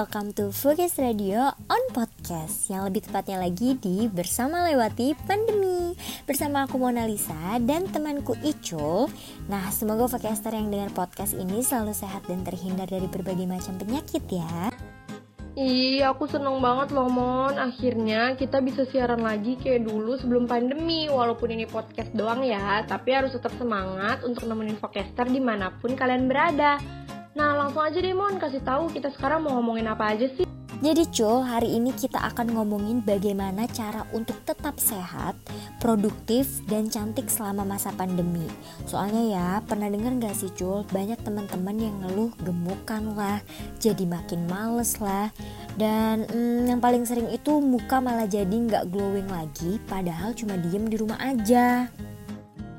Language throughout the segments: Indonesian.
welcome to Focus Radio on Podcast Yang lebih tepatnya lagi di Bersama Lewati Pandemi. Bersama aku Mona Lisa dan temanku Icul Nah semoga Focaster yang dengar podcast ini selalu sehat dan terhindar dari berbagai macam penyakit ya. Iya, aku seneng banget loh Mon. Akhirnya kita bisa siaran lagi kayak dulu sebelum pandemi. Walaupun ini podcast doang ya Tapi harus tetap semangat untuk nemenin Focaster di mana pun kalian berada Nah langsung aja deh Mon, kasih tahu kita sekarang mau ngomongin apa aja sih? Jadi Cul, hari ini kita akan ngomongin bagaimana cara untuk tetap sehat, produktif, dan cantik selama masa pandemi. Soalnya ya, pernah denger gak sih Cul, banyak teman-teman yang ngeluh gemukan lah, jadi makin males lah, dan hmm, yang paling sering itu muka malah jadi nggak glowing lagi, padahal cuma diem di rumah aja.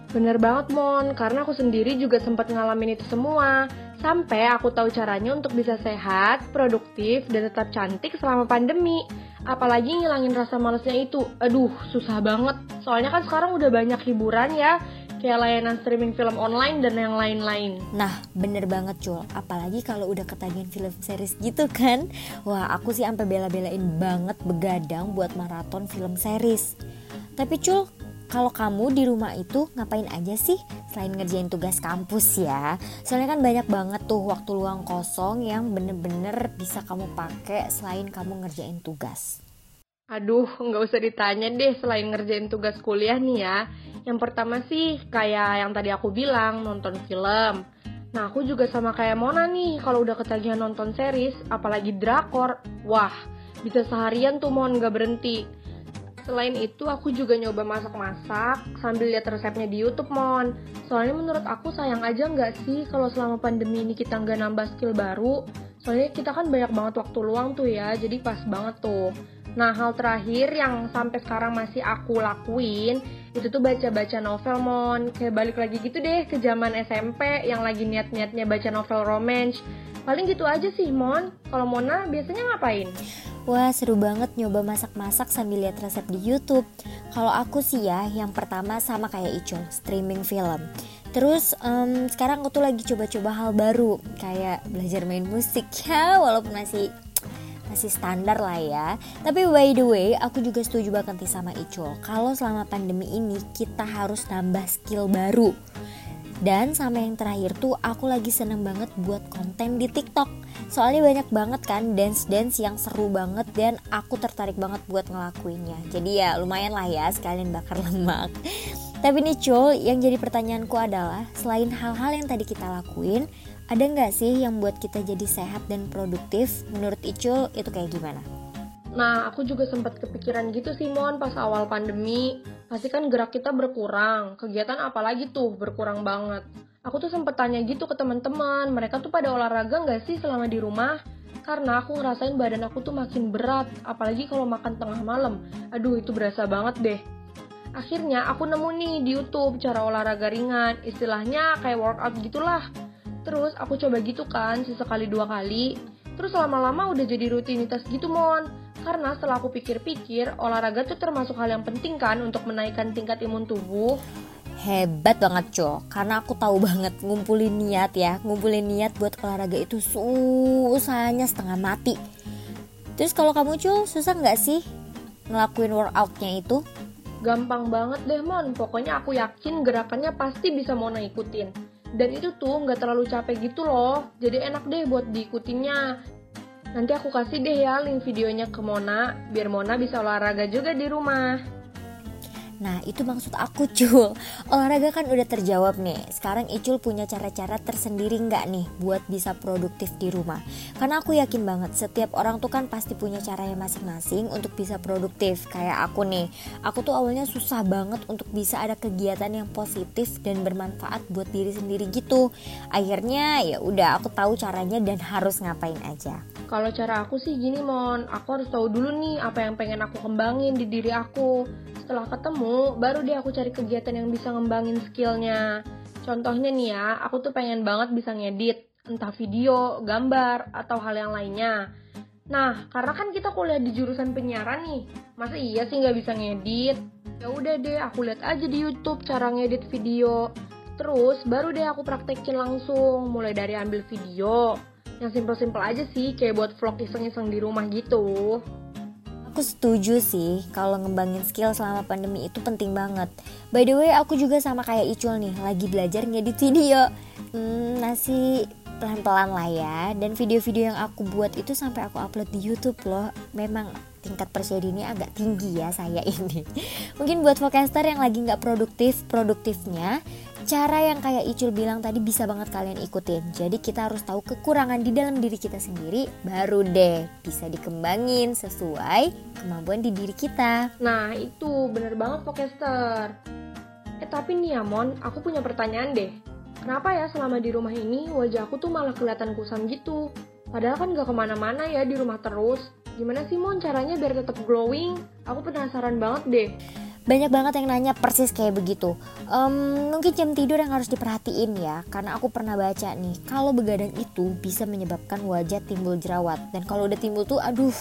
Bener banget Mon, karena aku sendiri juga sempat ngalamin itu semua. Sampai aku tahu caranya untuk bisa sehat, produktif, dan tetap cantik selama pandemi. Apalagi ngilangin rasa malesnya itu. Aduh, susah banget. Soalnya kan sekarang udah banyak hiburan ya, kayak layanan streaming film online dan yang lain-lain. Nah, bener banget Cul. Apalagi kalau udah ketagihan film series gitu kan. Wah, aku sih sampai bela-belain banget begadang buat maraton film series. Tapi Cul, kalau kamu di rumah itu ngapain aja sih selain ngerjain tugas kampus ya? Soalnya kan banyak banget tuh waktu luang kosong yang bener-bener bisa kamu pakai selain kamu ngerjain tugas. Aduh, nggak usah ditanya deh selain ngerjain tugas kuliah nih ya. Yang pertama sih kayak yang tadi aku bilang, nonton film. Nah, aku juga sama kayak Mona nih, kalau udah ketagihan nonton series, apalagi drakor, wah, bisa seharian tuh Mon nggak berhenti Selain itu, aku juga nyoba masak-masak sambil lihat resepnya di YouTube, Mon. Soalnya menurut aku sayang aja nggak sih kalau selama pandemi ini kita nggak nambah skill baru. Soalnya kita kan banyak banget waktu luang tuh ya, jadi pas banget tuh. Nah, hal terakhir yang sampai sekarang masih aku lakuin itu tuh baca-baca novel, Mon. Kayak balik lagi gitu deh ke zaman SMP yang lagi niat-niatnya baca novel romance. Paling gitu aja sih, Mon. Kalau Mona biasanya ngapain? Wah seru banget nyoba masak-masak sambil lihat resep di YouTube. Kalau aku sih ya, yang pertama sama kayak Icul, streaming film. Terus um, sekarang aku tuh lagi coba-coba hal baru, kayak belajar main musik ya, walaupun masih masih standar lah ya. Tapi by the way, aku juga setuju banget nih sama Icul. Kalau selama pandemi ini kita harus nambah skill baru. Dan sama yang terakhir tuh aku lagi seneng banget buat konten di TikTok. Soalnya banyak banget kan dance-dance yang seru banget dan aku tertarik banget buat ngelakuinnya. Jadi ya lumayan lah ya sekalian bakar lemak. Tapi nih Cul, yang jadi pertanyaanku adalah selain hal-hal yang tadi kita lakuin, ada nggak sih yang buat kita jadi sehat dan produktif? Menurut Icul itu kayak gimana? Nah, aku juga sempat kepikiran gitu sih, Mon, pas awal pandemi. Pasti kan gerak kita berkurang. Kegiatan apalagi tuh berkurang banget. Aku tuh sempat tanya gitu ke teman-teman, mereka tuh pada olahraga nggak sih selama di rumah? Karena aku ngerasain badan aku tuh makin berat, apalagi kalau makan tengah malam. Aduh, itu berasa banget deh. Akhirnya aku nemu nih di YouTube cara olahraga ringan, istilahnya kayak workout gitulah. Terus aku coba gitu kan, sesekali dua kali. Terus lama-lama udah jadi rutinitas gitu mon. Karena setelah aku pikir-pikir, olahraga tuh termasuk hal yang penting kan untuk menaikkan tingkat imun tubuh. Hebat banget Cok, karena aku tahu banget ngumpulin niat ya Ngumpulin niat buat olahraga itu susahnya setengah mati Terus kalau kamu Cok, susah nggak sih ngelakuin workoutnya itu? Gampang banget deh Mon, pokoknya aku yakin gerakannya pasti bisa Mona ikutin Dan itu tuh nggak terlalu capek gitu loh, jadi enak deh buat diikutinnya Nanti aku kasih deh ya link videonya ke Mona, biar Mona bisa olahraga juga di rumah. Nah itu maksud aku Cul Olahraga kan udah terjawab nih. Sekarang Icul punya cara-cara tersendiri nggak nih Buat bisa produktif di rumah? Karena aku yakin banget Setiap orang tuh kan pasti punya caranya masing-masing Untuk bisa produktif. Kayak aku nih Aku tuh awalnya susah banget Untuk bisa ada kegiatan yang positif Dan bermanfaat buat diri sendiri gitu. Akhirnya ya udah aku tahu caranya Dan harus ngapain aja. Kalau cara aku sih gini mon, aku harus tahu dulu nih apa yang pengen aku kembangin di diri aku. Setelah ketemu, baru deh aku cari kegiatan yang bisa ngembangin skillnya. Contohnya nih ya, aku tuh pengen banget bisa ngedit, entah video, gambar, atau hal yang lainnya. Nah, karena kan kita kuliah di jurusan penyiaran nih, masa iya sih nggak bisa ngedit? Ya udah deh, aku lihat aja di YouTube cara ngedit video. Terus baru deh aku praktekin langsung, mulai dari ambil video, Yang simple-simple aja sih, kayak buat vlog iseng-iseng di rumah gitu. Aku setuju sih kalau ngembangin skill selama pandemi itu penting banget. By the way, aku juga sama kayak Icul nih, lagi belajar ngedit video. Hmm, masih pelan-pelan lah ya. Dan video-video yang aku buat itu sampai aku upload di YouTube loh. Memang tingkat ini agak tinggi ya saya ini. Mungkin buat forecaster yang lagi nggak produktif, produktifnya cara yang kayak Icul bilang tadi bisa banget kalian ikutin. Jadi kita harus tahu kekurangan di dalam diri kita sendiri, baru deh bisa dikembangin sesuai kemampuan di diri kita. Nah itu bener banget forecaster. Eh tapi nih ya aku punya pertanyaan deh. Kenapa ya selama di rumah ini wajah aku tuh malah kelihatan kusam gitu? Padahal kan gak ke mana-mana ya di rumah terus. Gimana sih Mon caranya biar tetap glowing? Aku penasaran banget deh. Banyak banget yang nanya persis kayak begitu. Um, mungkin jam tidur yang harus diperhatiin ya, karena aku pernah baca nih, kalau begadang itu bisa menyebabkan wajah timbul jerawat. Dan kalau udah timbul tuh, aduh,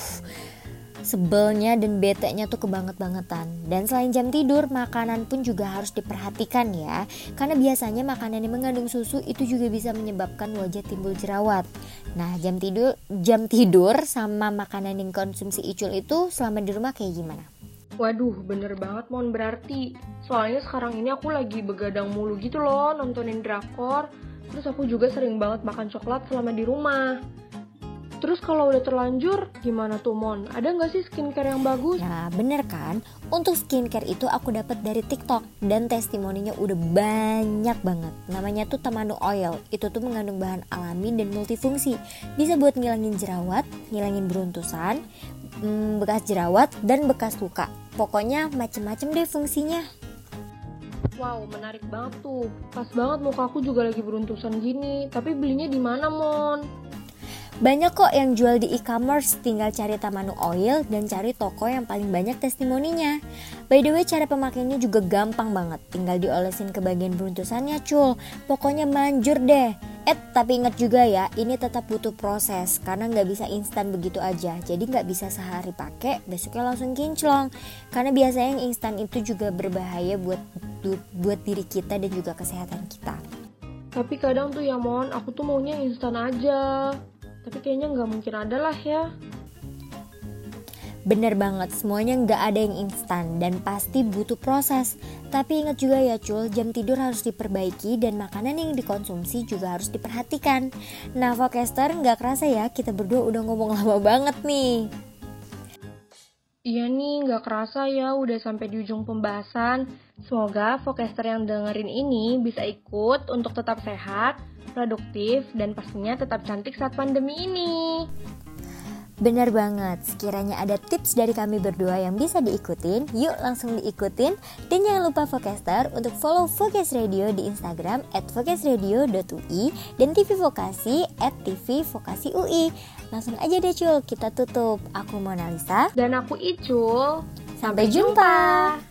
sebelnya dan bete-nya tuh kebanget-bangetan. Dan selain jam tidur, makanan pun juga harus diperhatikan ya. Karena biasanya makanan yang mengandung susu itu juga bisa menyebabkan wajah timbul jerawat. Nah, jam tidur jam tidur sama makanan yang konsumsi icul itu selama di rumah kayak gimana? Waduh, bener banget Mon berarti. Soalnya sekarang ini aku lagi begadang mulu gitu loh nontonin drakor. Terus aku juga sering banget makan coklat selama di rumah. Terus kalau udah terlanjur, gimana tuh Mon? Ada nggak sih skincare yang bagus? Nah bener kan, untuk skincare itu aku dapat dari TikTok dan testimoninya udah banyak banget. Namanya tuh Tamanu Oil. Itu tuh mengandung bahan alami dan multifungsi. Bisa buat ngilangin jerawat, ngilangin beruntusan, mm, bekas jerawat dan bekas luka. Pokoknya macem-macem deh fungsinya. Wow, menarik banget tuh. Pas banget muka aku juga lagi beruntusan gini. Tapi belinya di mana, Mon? Banyak kok yang jual di e-commerce, tinggal cari Tamanu Oil dan cari toko yang paling banyak testimoninya. By the way, cara pemakainya juga gampang banget, tinggal diolesin ke bagian beruntusannya cul. Pokoknya manjur deh. Eh, tapi ingat juga ya, ini tetap butuh proses karena nggak bisa instan begitu aja. Jadi nggak bisa sehari pakai, besoknya langsung kinclong. Karena biasanya yang instan itu juga berbahaya buat buat diri kita dan juga kesehatan kita. Tapi kadang tuh ya mon, aku tuh maunya instan aja. Tapi kayaknya nggak mungkin ada lah ya. Bener banget, semuanya nggak ada yang instan dan pasti butuh proses. Tapi ingat juga ya cul, jam tidur harus diperbaiki dan makanan yang dikonsumsi juga harus diperhatikan. Nah, Vocaster nggak kerasa ya, kita berdua udah ngomong lama banget nih. Iya nih, nggak kerasa ya udah sampai di ujung pembahasan. Semoga Vocaster yang dengerin ini bisa ikut untuk tetap sehat, produktif, dan pastinya tetap cantik saat pandemi ini. Benar banget, sekiranya ada tips dari kami berdua yang bisa diikutin, yuk langsung diikutin. Dan jangan lupa Vocaster untuk follow Focus Radio di Instagram at focusradio.ui dan TV Vokasi at TV Vokasi UI. Langsung aja deh Cul, kita tutup. Aku Mona Lisa. Dan aku Icul. Sampai, Sampai jumpa. jumpa.